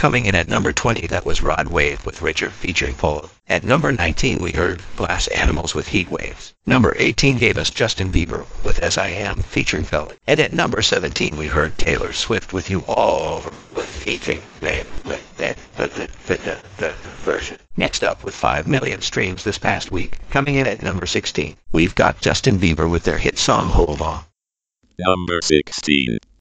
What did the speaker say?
Coming in at number 20, that was Rod Wave with Richer featuring Paul. At number 19, we heard Glass Animals with Heat Waves. Number 18 gave us Justin Bieber with As I Am featuring Felon. And at number 17, we heard Taylor Swift with You All Over with featuring Name with that the, the, the, the version. Next up, with 5 million streams this past week, coming in at number 16, we've got Justin Bieber with their hit song Hold On. Number 16.